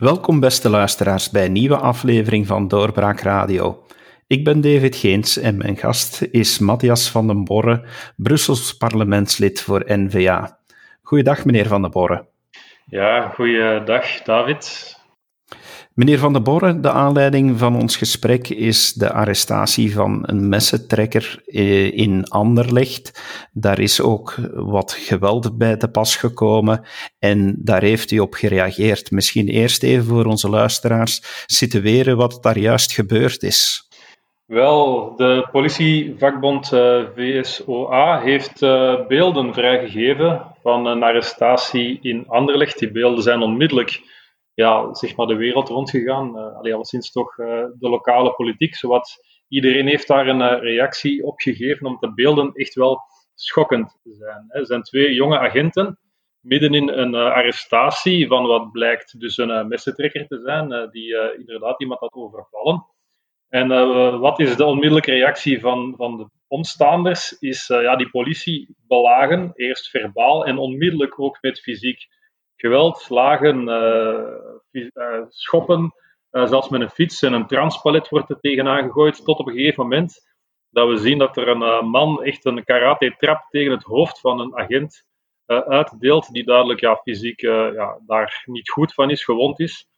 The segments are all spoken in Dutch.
Welkom beste luisteraars bij een nieuwe aflevering van Doorbraak Radio. Ik ben David Geens en mijn gast is Matthias van den Borre, Brussels parlementslid voor N-VA. Goeiedag meneer van den Borre. Ja, goeiedag David. Meneer Van den Borre, de aanleiding van ons gesprek is de arrestatie van een messentrekker eh, in Anderlecht. Daar is ook wat geweld bij te pas gekomen en daar heeft u op gereageerd. Misschien eerst even voor onze luisteraars situeren wat daar juist gebeurd is. Wel, de politievakbond uh, VSOA heeft uh, beelden vrijgegeven van een arrestatie in Anderlecht. Die beelden zijn onmiddellijk ja, zeg maar de wereld rondgegaan. Uh, allee, alleszins toch uh, de lokale politiek. Zowat iedereen heeft daar een uh, reactie op gegeven, omdat de beelden echt wel schokkend zijn. Hè. Er zijn twee jonge agenten midden in een arrestatie van wat blijkt dus een messentrekker te zijn, die inderdaad iemand had overvallen. En wat is de onmiddellijke reactie van, van de omstaanders? Is ja, die politie belagen, eerst verbaal en onmiddellijk ook met fysiek geweld, slagen, uh, uh, schoppen, uh, zelfs met een fiets en een transpalet wordt er tegenaan gegooid, tot op een gegeven moment dat we zien dat er een man echt een karate-trap tegen het hoofd van een agent uitdeelt, die duidelijk ja, fysiek ja, daar niet goed van is, gewond is.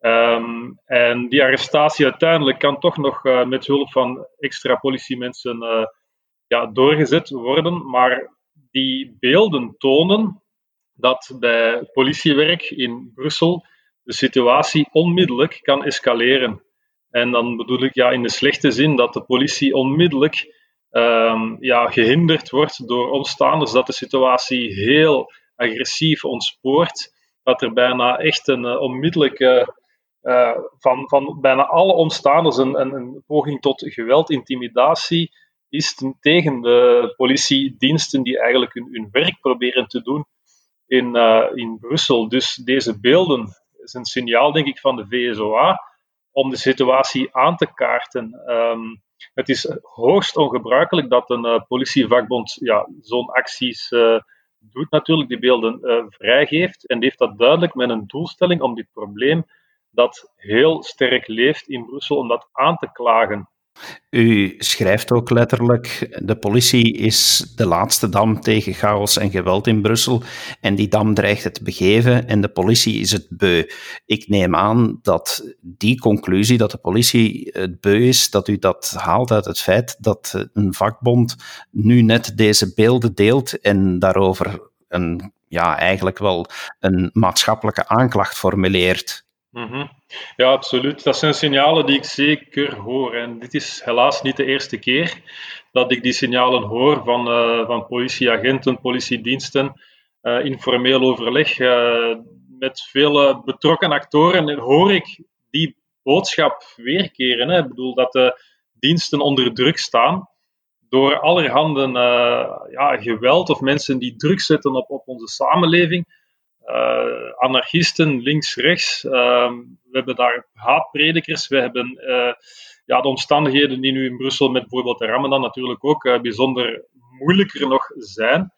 Um, en die arrestatie uiteindelijk kan toch nog met hulp van extra politiemensen ja, doorgezet worden, maar die beelden tonen dat bij politiewerk in Brussel de situatie onmiddellijk kan escaleren. En dan bedoel ik ja, in de slechte zin dat de politie onmiddellijk um, ja, gehinderd wordt door omstaanders, dat de situatie heel agressief ontspoort, dat er bijna echt een uh, onmiddellijke, uh, van, van bijna alle omstaanders een, een, poging tot geweld, intimidatie is tegen de politiediensten die eigenlijk hun werk proberen te doen in, uh, in Brussel. Dus deze beelden is een signaal, denk ik, van de VSOA om de situatie aan te kaarten. Um, het is hoogst ongebruikelijk dat een uh, politievakbond ja, zo'n acties uh, doet, natuurlijk, die beelden vrijgeeft. En heeft dat duidelijk met een doelstelling om dit probleem dat heel sterk leeft in Brussel, om dat aan te klagen. U schrijft ook letterlijk: de politie is de laatste dam tegen chaos en geweld in Brussel. En die dam dreigt het begeven en de politie is het beu. Ik neem aan dat die conclusie, dat de politie het beu is, dat u dat haalt uit het feit dat een vakbond nu net deze beelden deelt en daarover een, ja, eigenlijk wel een maatschappelijke aanklacht formuleert. Mm Ja, absoluut. Dat zijn signalen die ik zeker hoor. En dit is helaas niet de eerste keer dat ik die signalen hoor van, uh, van politieagenten, politiediensten, uh, informeel overleg uh, met vele betrokken actoren. En hoor ik die boodschap weerkeren. Hè. Ik bedoel dat de diensten onder druk staan door allerhande ja, geweld of mensen die druk zetten op, op onze samenleving uh, anarchisten, links, rechts. Uh, we hebben daar haatpredikers. We hebben uh, ja, de omstandigheden die nu in Brussel met bijvoorbeeld de Ramadan natuurlijk ook uh, bijzonder moeilijker nog zijn.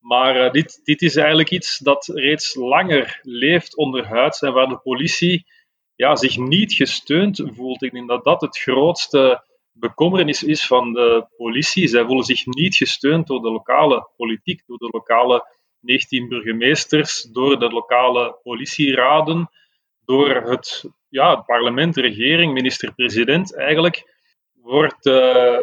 Maar dit, dit is eigenlijk iets dat reeds langer leeft onderhuids en waar de politie ja, zich niet gesteund voelt. Ik denk dat dat het grootste bekommernis is van de politie. Zij voelen zich niet gesteund door de lokale politiek, door de lokale 19 burgemeesters, door de lokale politieraden, door het, ja, parlement, de regering, minister-president eigenlijk, wordt uh,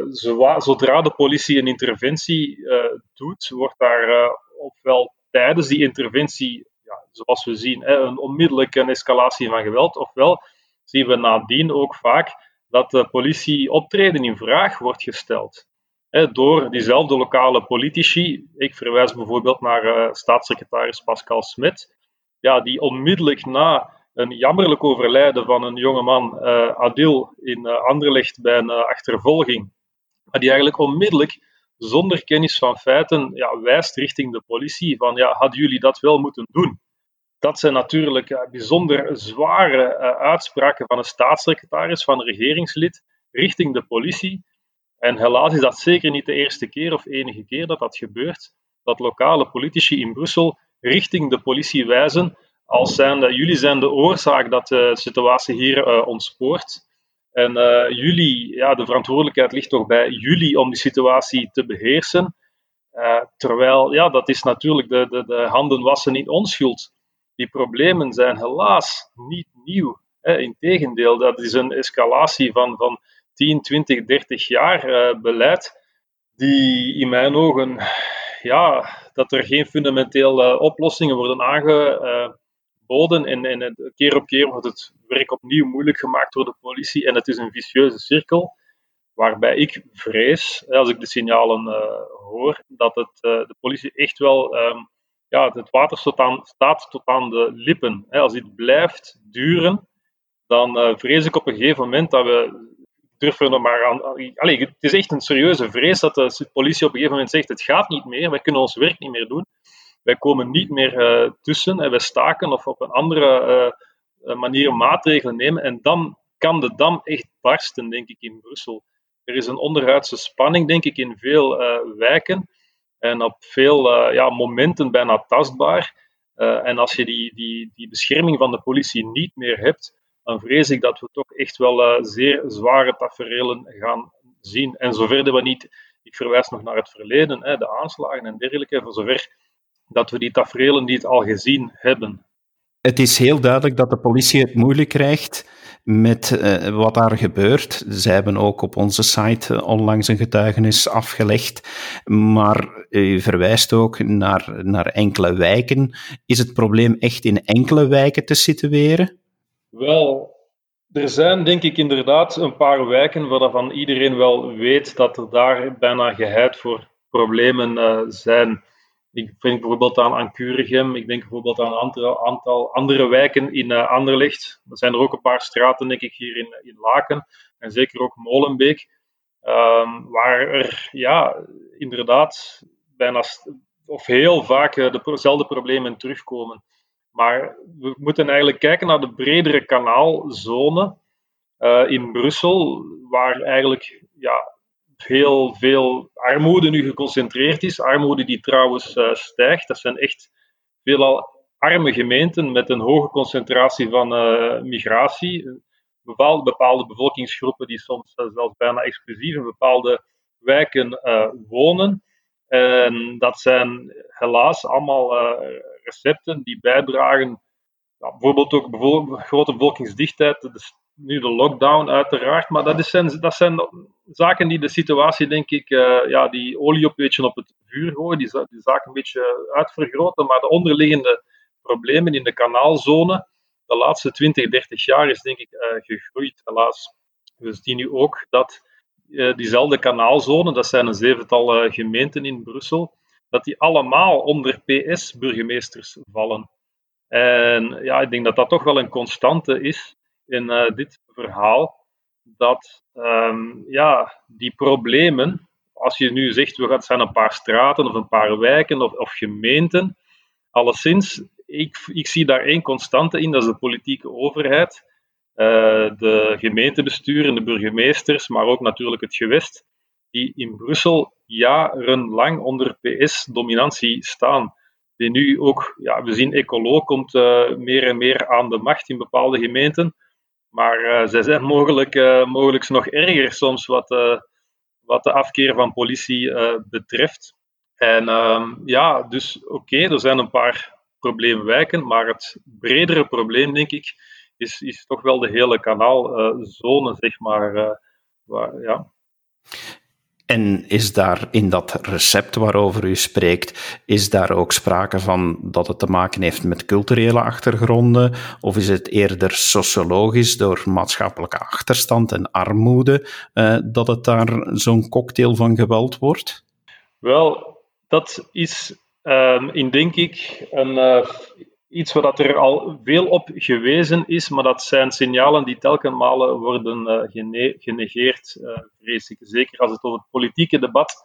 zodra de politie een interventie uh, doet, wordt daar uh, ofwel tijdens die interventie, ja, zoals we zien, hè, een onmiddellijke escalatie van geweld, ofwel zien we nadien ook vaak dat de politie optreden in vraag wordt gesteld door diezelfde lokale politici. Ik verwijs bijvoorbeeld naar uh, staatssecretaris Pascal Smit, ja, die onmiddellijk na een jammerlijk overlijden van een jongeman, uh, Adil, in uh, Anderlecht bij een achtervolging, maar die eigenlijk onmiddellijk, zonder kennis van feiten, ja, wijst richting de politie van ja, hadden jullie dat wel moeten doen? Dat zijn natuurlijk bijzonder zware uitspraken van een staatssecretaris, van een regeringslid, richting de politie. En helaas is dat zeker niet de eerste keer of enige keer dat dat gebeurt, dat lokale politici in Brussel richting de politie wijzen als zijnde, jullie zijn de oorzaak dat de situatie hier uh, ontspoort. En uh, jullie, ja, de verantwoordelijkheid ligt toch bij jullie om die situatie te beheersen. Uh, terwijl, ja, dat is natuurlijk de, de, de handen wassen niet onschuld. Die problemen zijn helaas niet nieuw. Hè. Integendeel, dat is een escalatie van, van 10, 20, 30 jaar uh, beleid, die in mijn ogen, ja, dat er geen fundamentele oplossingen worden aange en, en keer op keer wordt het werk opnieuw moeilijk gemaakt door de politie. En het is een vicieuze cirkel waarbij ik vrees, als ik de signalen hoor, dat het, de politie echt wel um, ja, het water tot aan, staat tot aan de lippen. Als dit blijft duren, dan vrees ik op een gegeven moment dat we er maar aan. Het is echt een serieuze vrees dat de politie op een gegeven moment zegt: het gaat niet meer, wij kunnen ons werk niet meer doen. Wij komen niet meer uh, tussen en wij staken of op een andere uh, manier maatregelen nemen. En dan kan de dam echt barsten, denk ik, in Brussel. Er is een onderhuidse spanning, denk ik, in veel wijken en op veel ja, momenten bijna tastbaar. en als je die, die, die bescherming van de politie niet meer hebt, dan vrees ik dat we toch echt wel zeer zware tafereelen gaan zien. En zover we niet, ik verwijs nog naar het verleden, hè, de aanslagen en dergelijke, voor zover dat we die tafereelen niet al gezien hebben. Het is heel duidelijk dat de politie het moeilijk krijgt met uh, wat daar gebeurt. Zij hebben ook op onze site onlangs een getuigenis afgelegd, maar u verwijst ook naar, naar enkele wijken. Is het probleem echt in enkele wijken te situeren? Wel, er zijn denk ik inderdaad een paar wijken waarvan iedereen wel weet dat er daar bijna geheid voor problemen uh, zijn. Ik denk bijvoorbeeld aan, aan ik denk bijvoorbeeld aan een aantal, andere wijken in uh, Anderlecht. Er zijn er ook een paar straten, denk ik, hier in, in Laken en zeker ook Molenbeek, um, waar er ja, inderdaad bijna of heel vaak uh, dezelfde problemen terugkomen. Maar we moeten eigenlijk kijken naar de bredere kanaalzone uh, in Brussel, waar eigenlijk ja, heel veel armoede nu geconcentreerd is. Armoede die trouwens uh, stijgt. Dat zijn echt veelal arme gemeenten met een hoge concentratie van uh, migratie. Bepaalde, bepaalde bevolkingsgroepen die soms zelfs bijna exclusief in bepaalde wijken wonen. En dat zijn helaas allemaal recepten die bijdragen, bijvoorbeeld ook bijvoorbeeld grote bevolkingsdichtheid, nu de lockdown uiteraard, maar dat, is zijn, dat zijn zaken die de situatie, denk ik, uh, ja, die olie op, beetje op het vuur gooien, die, die zaken een beetje uitvergroten, maar de onderliggende problemen in de kanaalzone de laatste 20, 30 jaar is denk ik uh, gegroeid, helaas. We zien nu ook dat uh, diezelfde kanaalzone, dat zijn een zevental gemeenten in Brussel, dat die allemaal onder PS-burgemeesters vallen. En ja, ik denk dat dat toch wel een constante is in uh, dit verhaal dat um, ja, die problemen, als je nu zegt, we gaan, zijn een paar straten of een paar wijken of, of gemeenten, alleszins, ik, ik zie daar één constante in, dat is de politieke overheid, uh, de gemeentebesturen, de burgemeesters, maar ook natuurlijk het gewest, die in Brussel jarenlang onder PS-dominantie staan. Die nu ook, ja, we zien Ecolo komt uh, meer en meer aan de macht in bepaalde gemeenten. Maar uh, zij zijn mogelijk, uh, nog erger soms wat, wat de afkeer van politie betreft. En ehm, ja, dus oké, er zijn een paar probleemwijken, maar het bredere probleem, denk ik, is, is toch wel de hele kanaalzone, zeg maar. Waar, ja. En is daar in dat recept waarover u spreekt, is daar ook sprake van dat het te maken heeft met culturele achtergronden? Of is het eerder sociologisch door maatschappelijke achterstand en armoede uh, dat het daar zo'n cocktail van geweld wordt? Wel, dat is um, in denk ik een, uh, iets wat er al veel op gewezen is, maar dat zijn signalen die telkens malen worden uh, genegeerd, uh, vrees ik. Zeker als het over het politieke debat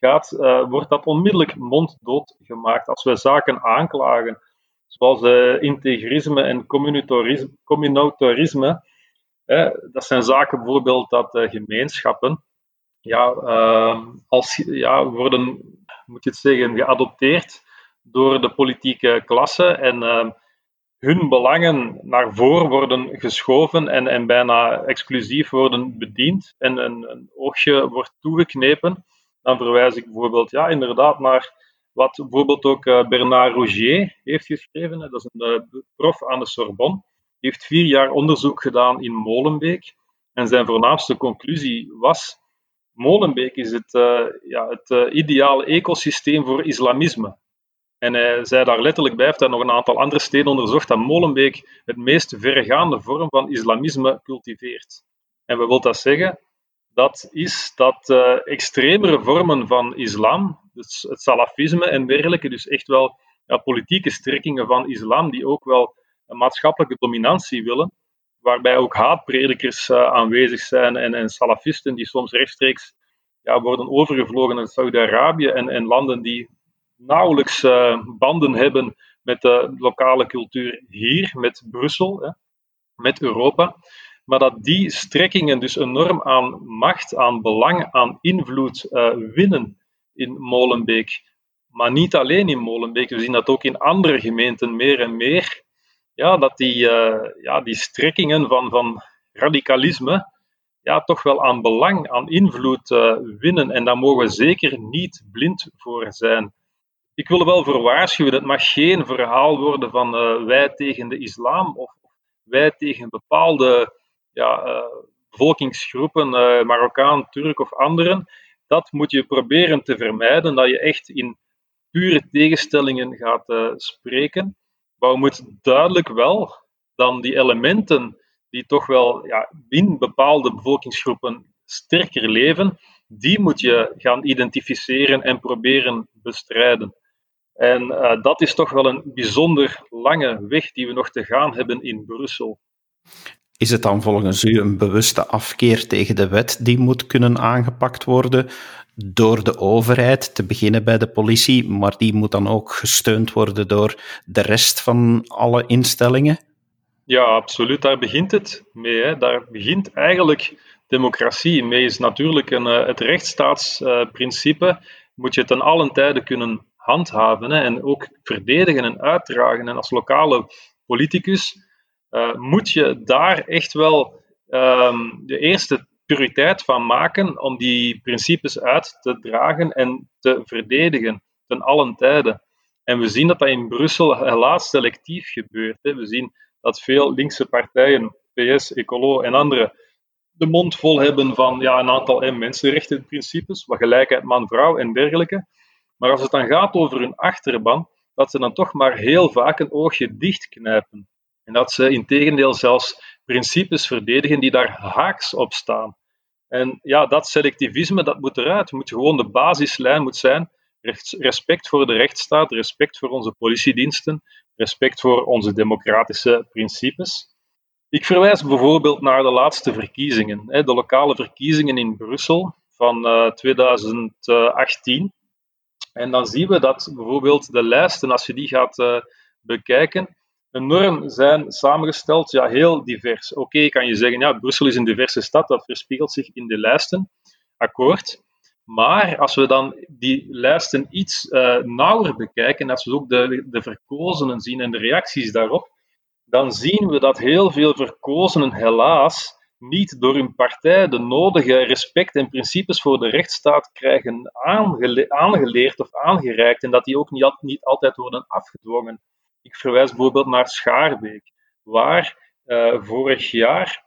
gaat, uh, wordt dat onmiddellijk monddood gemaakt. Als we zaken aanklagen, zoals integrisme en communitarisme dat zijn zaken bijvoorbeeld dat gemeenschappen ja, als, ja, worden, moet je het zeggen, geadopteerd door de politieke klasse. En uh, hun belangen naar voren worden geschoven en, en bijna exclusief worden bediend en een, oogje wordt toegeknepen, dan verwijs ik bijvoorbeeld ja, inderdaad naar wat bijvoorbeeld ook uh, Bernard Rougier heeft geschreven. Dat is een uh, prof aan de Sorbonne. Die heeft vier jaar onderzoek gedaan in Molenbeek. En zijn voornaamste conclusie was: Molenbeek is het, uh, ja, het ideale ecosysteem voor islamisme. En hij zei daar letterlijk bij, heeft hij nog een aantal andere steden onderzocht, dat Molenbeek het meest verregaande vorm van islamisme cultiveert. En wat wil dat zeggen? Dat is dat uh, extremere vormen van islam, dus het salafisme en dergelijke, dus echt wel ja, politieke strekkingen van islam, die ook wel een maatschappelijke dominantie willen, waarbij ook haatpredikers uh, aanwezig zijn en, en salafisten die soms rechtstreeks ja, worden overgevlogen naar Saudi-Arabië en, en landen die nauwelijks uh, banden hebben met de lokale cultuur hier, met Brussel, hè, met Europa. Maar dat die strekkingen dus enorm aan macht, aan belang, aan invloed uh, winnen in Molenbeek. Maar niet alleen in Molenbeek, we zien dat ook in andere gemeenten meer en meer. Ja, dat die, uh, ja, die strekkingen van, van radicalisme ja, toch wel aan belang, aan invloed winnen. En daar mogen we zeker niet blind voor zijn ik wil er wel voor waarschuwen, het mag geen verhaal worden van uh, wij tegen de islam of wij tegen bepaalde ja, uh, bevolkingsgroepen, uh, Marokkaan, Turk of anderen. Dat moet je proberen te vermijden, dat je echt in pure tegenstellingen gaat spreken. Maar we moeten duidelijk wel dan die elementen die toch wel ja, in bepaalde bevolkingsgroepen sterker leven, die moet je gaan identificeren en proberen bestrijden. En uh, dat is toch wel een bijzonder lange weg die we nog te gaan hebben in Brussel. Is het dan volgens u een bewuste afkeer tegen de wet die moet kunnen aangepakt worden door de overheid, te beginnen bij de politie, maar die moet dan ook gesteund worden door de rest van alle instellingen? Ja, absoluut. Daar begint het mee. Hè. Daar begint eigenlijk democratie mee. Is natuurlijk een, uh, het rechtsstaatsprincipe. moet je ten allen tijde kunnen handhaven en ook verdedigen en uitdragen. En als lokale politicus uh, moet je daar echt wel um, de eerste prioriteit van maken om die principes uit te dragen en te verdedigen ten allen tijde. En we zien dat dat in Brussel helaas selectief gebeurt. Hè. We zien dat veel linkse partijen, PS, Ecolo en andere, de mond vol hebben van ja, een aantal eh, mensenrechtenprincipes, wat gelijkheid man-vrouw en dergelijke. Maar als het dan gaat over hun achterban, dat ze dan toch maar heel vaak een oogje dichtknijpen. En dat ze in tegendeel zelfs principes verdedigen die daar haaks op staan. En ja, dat selectivisme, dat moet eruit. Moet gewoon de basislijn moet zijn. Respect voor de rechtsstaat, respect voor onze politiediensten, respect voor onze democratische principes. Ik verwijs bijvoorbeeld naar de laatste verkiezingen, de lokale verkiezingen in Brussel van 2018. Eh, en dan zien we dat bijvoorbeeld de lijsten, als je die gaat uh, bekijken, enorm zijn samengesteld, ja, heel divers. Oké, kan je zeggen, ja, Brussel is een diverse stad, dat verspiegelt zich in de lijsten, akkoord. Maar als we dan die lijsten iets uh, nauwer bekijken, als we ook de, de verkozenen zien en de reacties daarop, dan zien we dat heel veel verkozenen helaas niet door hun partij de nodige respect en principes voor de rechtsstaat krijgen aangele aangeleerd of aangereikt en dat die ook niet, niet, altijd worden afgedwongen. Ik verwijs bijvoorbeeld naar Schaarbeek, waar uh, vorig jaar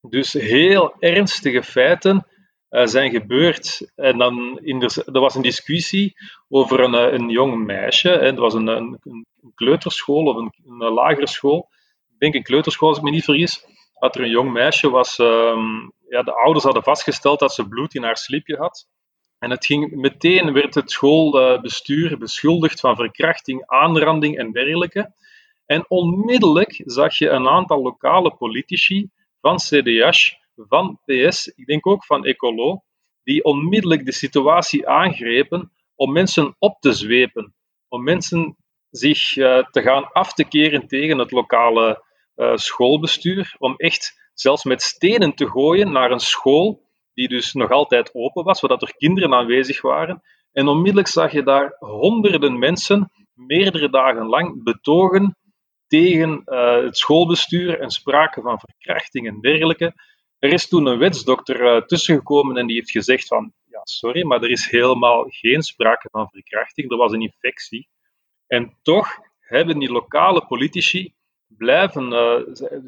dus heel ernstige feiten uh, zijn gebeurd. En dan in er was een discussie over een, eh, een jong meisje. Het was een, een, een kleuterschool of een, een lagere school. Ik denk een kleuterschool, als ik me niet vergis dat er een jong meisje was. Um, ja, de ouders hadden vastgesteld dat ze bloed in haar slipje had. En het ging, meteen werd het schoolbestuur beschuldigd van verkrachting, aanranding en dergelijke. En onmiddellijk zag je een aantal lokale politici van CDH, van PS, ik denk ook van Ecolo, die onmiddellijk de situatie aangrepen om mensen op te zwepen, om mensen zich uh, te gaan af te keren tegen het lokale uh, schoolbestuur om echt zelfs met stenen te gooien naar een school die dus nog altijd open was, waar er kinderen aanwezig waren. En onmiddellijk zag je daar honderden mensen, meerdere dagen lang, betogen tegen het schoolbestuur en sprake van verkrachting en dergelijke. Er is toen een wetsdokter tussengekomen en die heeft gezegd van, ja, sorry, maar er is helemaal geen sprake van verkrachting, er was een infectie. En toch hebben die lokale politici blijven,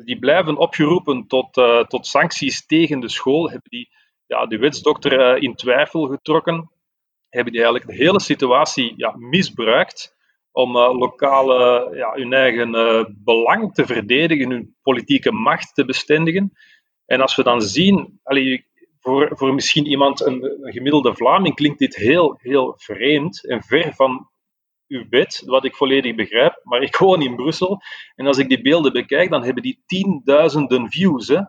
die blijven opgeroepen tot, tot sancties tegen de school, hebben die ja, de wetsdokter in twijfel getrokken hebben die eigenlijk de hele situatie ja, misbruikt om uh, lokale, ja, hun eigen uh, belang te verdedigen, hun politieke macht te bestendigen. En als we dan zien, allee, voor, voor misschien iemand, een, een, gemiddelde Vlaming, klinkt dit heel, heel vreemd en ver van uw bed, wat ik volledig begrijp, maar ik woon in Brussel en als ik die beelden bekijk, dan hebben die tienduizenden views. Hè?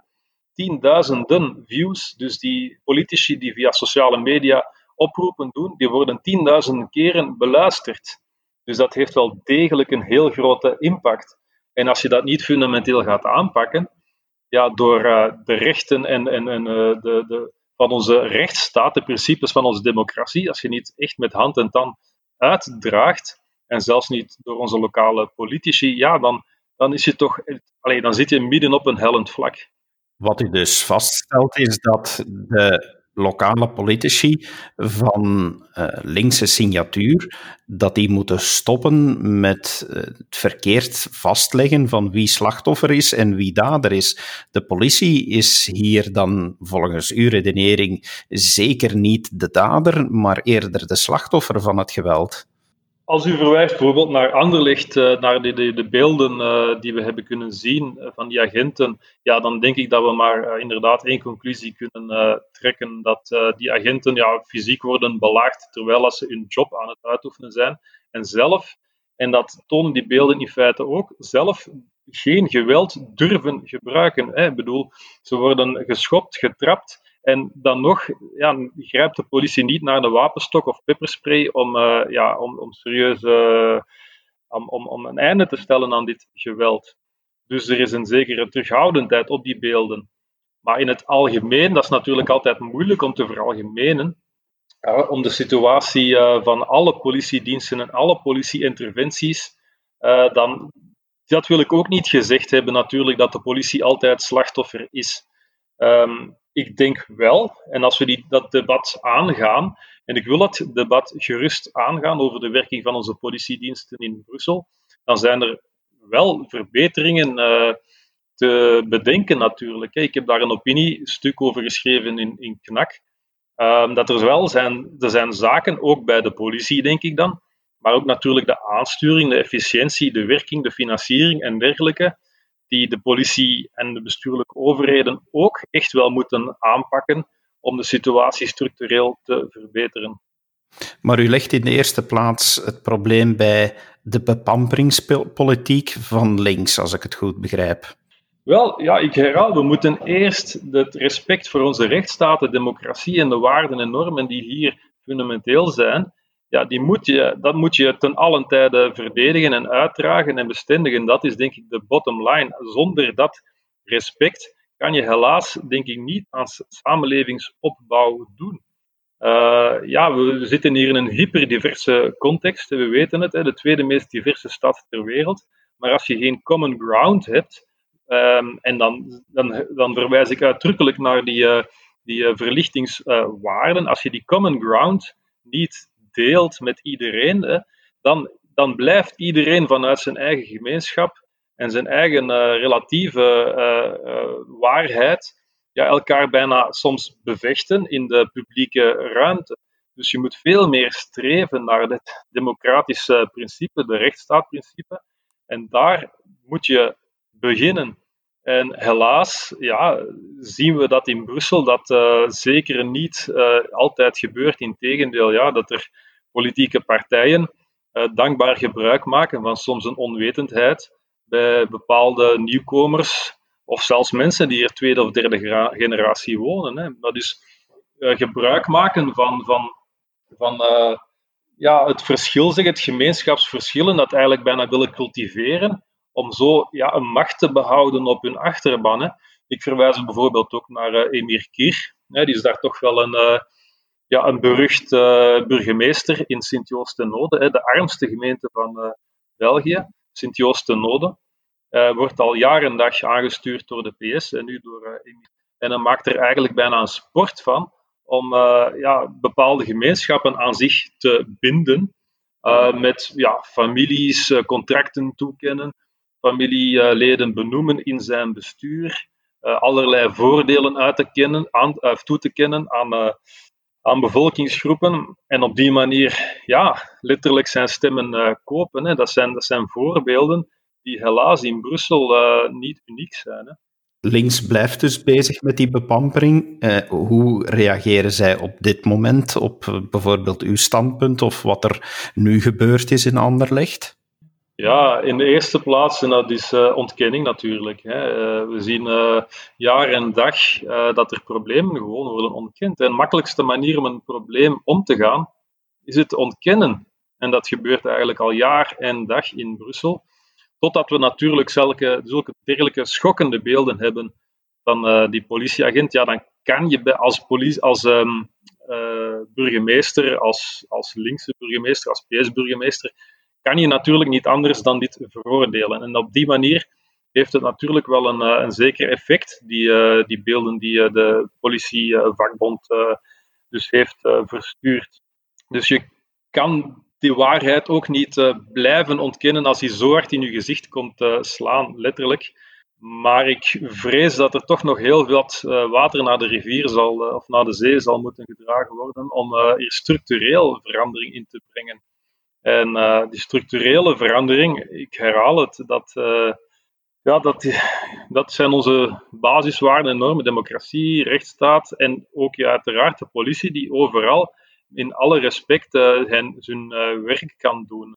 Tienduizenden views, dus die politici die via sociale media oproepen doen, die worden tienduizenden keren beluisterd. Dus dat heeft wel degelijk een heel grote impact. En als je dat niet fundamenteel gaat aanpakken, ja, door uh, de rechten en, en, en uh, de, de, van onze rechtsstaat, de principes van onze democratie, als je niet echt met hand en tand uitdraagt, en zelfs niet door onze lokale politici, ja, dan, dan, is je toch, allez, dan zit je midden op een hellend vlak. Wat u dus vaststelt is dat de lokale politici van uh, linkse signatuur, dat die moeten stoppen met uh, het verkeerd vastleggen van wie slachtoffer is en wie dader is. De politie is hier dan volgens uw redenering zeker niet de dader, maar eerder de slachtoffer van het geweld. Als u verwijst bijvoorbeeld naar Anderlecht, uh, naar de, de, de beelden uh, die we hebben kunnen zien uh, van die agenten, ja, dan denk ik dat we maar inderdaad één conclusie kunnen trekken, dat die agenten ja, fysiek worden belaagd terwijl ze hun job aan het uitoefenen zijn. En zelf, en dat tonen die beelden in feite ook, zelf geen geweld durven gebruiken. Hè. Ik bedoel, ze worden geschopt, getrapt, en dan nog ja, grijpt de politie niet naar de wapenstok of pepperspray om, uh, ja, om, om serieus uh, om, om, een einde te stellen aan dit geweld. Dus er is een zekere terughoudendheid op die beelden. Maar in het algemeen, dat is natuurlijk altijd moeilijk om te veralgemenen, om de situatie uh, van alle politiediensten en alle politieinterventies, dan, dat wil ik ook niet gezegd hebben natuurlijk, dat de politie altijd slachtoffer is. Um, ik denk wel, en als we die, dat debat aangaan, en ik wil dat debat gerust aangaan over de werking van onze politiediensten in Brussel, dan zijn er wel verbeteringen uh, te bedenken natuurlijk. Ik heb daar een opiniestuk over geschreven in, in KNAK. Um, dat er wel zijn, er zijn zaken, ook bij de politie denk ik dan, maar ook natuurlijk de aansturing, de efficiëntie, de werking, de financiering en dergelijke, die de politie en de bestuurlijke overheden ook echt wel moeten aanpakken om de situatie structureel te verbeteren. Maar u legt in de eerste plaats het probleem bij de bepamperingspolitiek van links, als ik het goed begrijp. Wel, ja, ik herhaal, we moeten eerst het respect voor onze rechtsstaat, de democratie en de waarden en normen die hier fundamenteel zijn, ja, die moet je, dat moet je ten allen tijde verdedigen en uitdragen en bestendigen. Dat is denk ik de bottom line. Zonder dat respect kan je helaas denk ik niet aan samenlevingsopbouw doen. Uh, ja, we zitten hier in een hyperdiverse context, we weten het, hè, de tweede meest diverse stad ter wereld. Maar als je geen common ground hebt, um, en dan, dan, dan verwijs ik uitdrukkelijk naar die, uh, die uh, verlichtingswaarden, als je die common ground niet deelt met iedereen, dan, dan blijft iedereen vanuit zijn eigen gemeenschap en zijn eigen uh, relatieve uh, uh, waarheid ja, elkaar bijna soms bevechten in de publieke ruimte. Dus je moet veel meer streven naar het democratische principe, de rechtsstaatprincipe. En daar moet je beginnen. En helaas ja, zien we dat in Brussel dat zeker niet altijd gebeurt. Integendeel, ja, dat er politieke partijen uh, dankbaar gebruik maken van soms een onwetendheid bij bepaalde nieuwkomers of zelfs mensen die er tweede of derde generatie wonen. Hè. Dat is gebruik maken van, van, van ja, het verschil, zeg, het gemeenschapsverschillen, dat eigenlijk bijna willen cultiveren om zo ja, een macht te behouden op hun achterban. Ik verwijs bijvoorbeeld ook naar Emir Kir. die is daar toch wel een, ja, een berucht uh, burgemeester in Sint-Joost-ten-Node, de armste gemeente van België, Sint-Joost-ten-Node. wordt al jaren en dag aangestuurd door de PS en nu door En dan maakt er eigenlijk bijna een sport van om ja, bepaalde gemeenschappen aan zich te binden. met ja, families contracten toekennen, familieleden benoemen in zijn bestuur, allerlei voordelen uit te kennen, aan, toe te kennen aan aan bevolkingsgroepen en op die manier ja, letterlijk zijn stemmen uh, kopen. Hè. Dat, zijn, dat zijn voorbeelden die helaas in Brussel uh, niet uniek zijn. Hè. Links blijft dus bezig met die bepampering. Uh, hoe reageren zij op dit moment op bijvoorbeeld uw standpunt of wat er nu gebeurd is in Anderlecht? Ja, in de eerste plaats, en dat is uh, ontkenning natuurlijk. Hè. Uh, we zien uh, jaar en dag dat er problemen gewoon worden ontkend. En de makkelijkste manier om een probleem om te gaan, is het ontkennen. En dat gebeurt eigenlijk al jaar en dag in Brussel. Totdat we natuurlijk zulke, zulke dergelijke schokkende beelden hebben van die politieagent. Ja, dan kan je als, politie, als um, burgemeester, als, als linkse burgemeester, als PS-burgemeester, kan je natuurlijk niet anders dan dit veroordelen. En op die manier heeft het natuurlijk wel een, eh, een zeker effect, die, uh, die beelden die uh, de politievakbond dus heeft verstuurd. Dus je kan die waarheid ook niet blijven ontkennen als hij zo hard in je gezicht komt slaan, letterlijk. Maar ik vrees dat er toch nog heel wat water naar de rivier zal, of naar de zee zal moeten gedragen worden om hier structureel verandering in te brengen. En uh, die structurele verandering, ik herhaal het, dat, uh, ja, dat, dat zijn onze basiswaarden en normen, democratie, rechtsstaat en ook ja, uiteraard de politie die overal in alle respect zijn werk kan doen.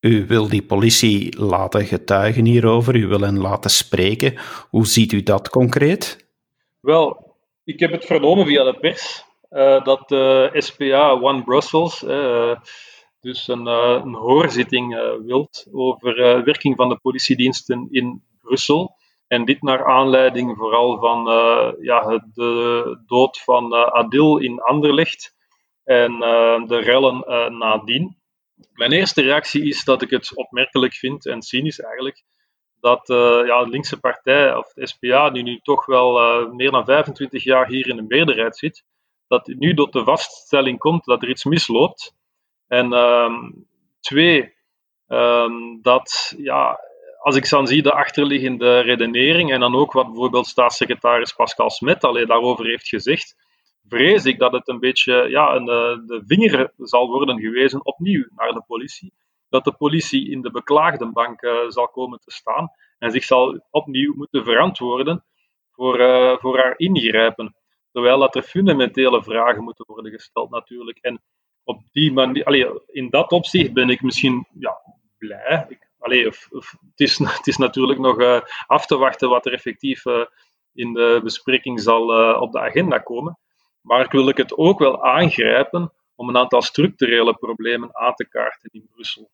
U wil die politie laten getuigen hierover, u wil hen laten spreken. Hoe ziet u dat concreet? Wel, ik heb het vernomen via de pers dat de SPA One Brussels dus een, uh, een hoorzitting uh, wilt over uh, werking van de politiediensten in Brussel. En dit naar aanleiding vooral van ja, de dood van Adil in Anderlecht en de rellen nadien. Mijn eerste reactie is dat ik het opmerkelijk vind en cynisch eigenlijk dat ja, de linkse partij, of de SPA, die nu toch wel meer dan 25 jaar hier in de meerderheid zit, dat nu tot de vaststelling komt dat er iets misloopt en um, twee, um, dat ja, als ik dan zie de achterliggende redenering en dan ook wat bijvoorbeeld staatssecretaris Pascal Smet alleen daarover heeft gezegd, vrees ik dat het een beetje ja, een, eh, de vinger zal worden gewezen opnieuw naar de politie. Dat de politie in de beklaagdenbank uh, zal komen te staan en zich zal opnieuw moeten verantwoorden voor, uh, voor haar ingrijpen. Terwijl dat er fundamentele vragen moeten worden gesteld natuurlijk. En op die manier, allee, in dat opzicht ben ik misschien ja, blij. Ik, of, of, het, is, het is natuurlijk nog uh, af te wachten wat er effectief uh, in de bespreking zal uh, op de agenda komen. Maar ik wil ik het ook wel aangrijpen om een aantal structurele problemen aan te kaarten in Brussel.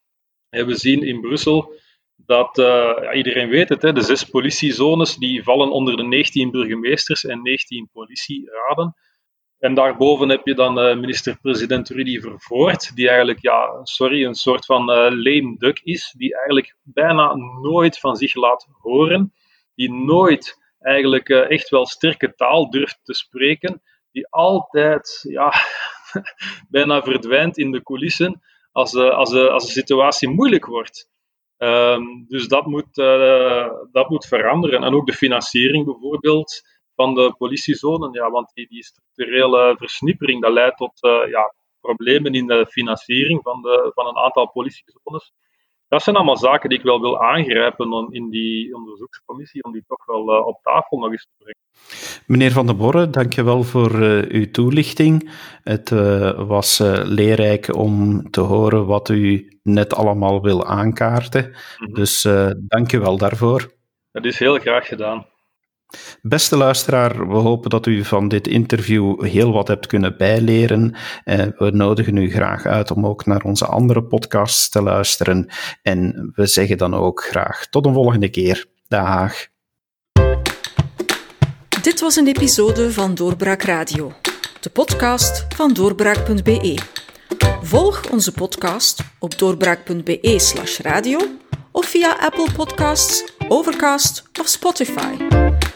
We zien in Brussel dat, iedereen weet het, hè, de zes politiezones die vallen onder de 19 burgemeesters en 19 politieraden. En daarboven heb je dan uh, minister-president Rudy Vervoort, die eigenlijk, ja, sorry, een soort van lame duck is, die eigenlijk bijna nooit van zich laat horen, die nooit eigenlijk uh, echt wel sterke taal durft te spreken, die altijd, ja, bijna verdwijnt in de coulissen als, als, als de situatie moeilijk wordt. Um, dus dat moet, dat moet veranderen. En ook de financiering bijvoorbeeld van de politiezone. Ja, want die, die structurele versnippering dat leidt tot uh, ja, problemen in de financiering van, de, van een aantal politiezones. Dat zijn allemaal zaken die ik wel wil aangrijpen in die onderzoekscommissie, om die toch wel uh, op tafel nog eens te brengen. Meneer Van den Borre, dankjewel voor uh, uw toelichting. Het was leerrijk om te horen wat u net allemaal wil aankaarten. Mm -hmm. Dus dankjewel daarvoor. Dat is heel graag gedaan. Beste luisteraar, we hopen dat u van dit interview heel wat hebt kunnen bijleren. Eh, we nodigen u graag uit om ook naar onze andere podcasts te luisteren. En we zeggen dan ook graag tot een volgende keer. Dag. Dit was een episode van Doorbraak Radio, de podcast van doorbraak.be. Volg onze podcast op doorbraak.be/radio of via Apple Podcasts, Overcast of Spotify.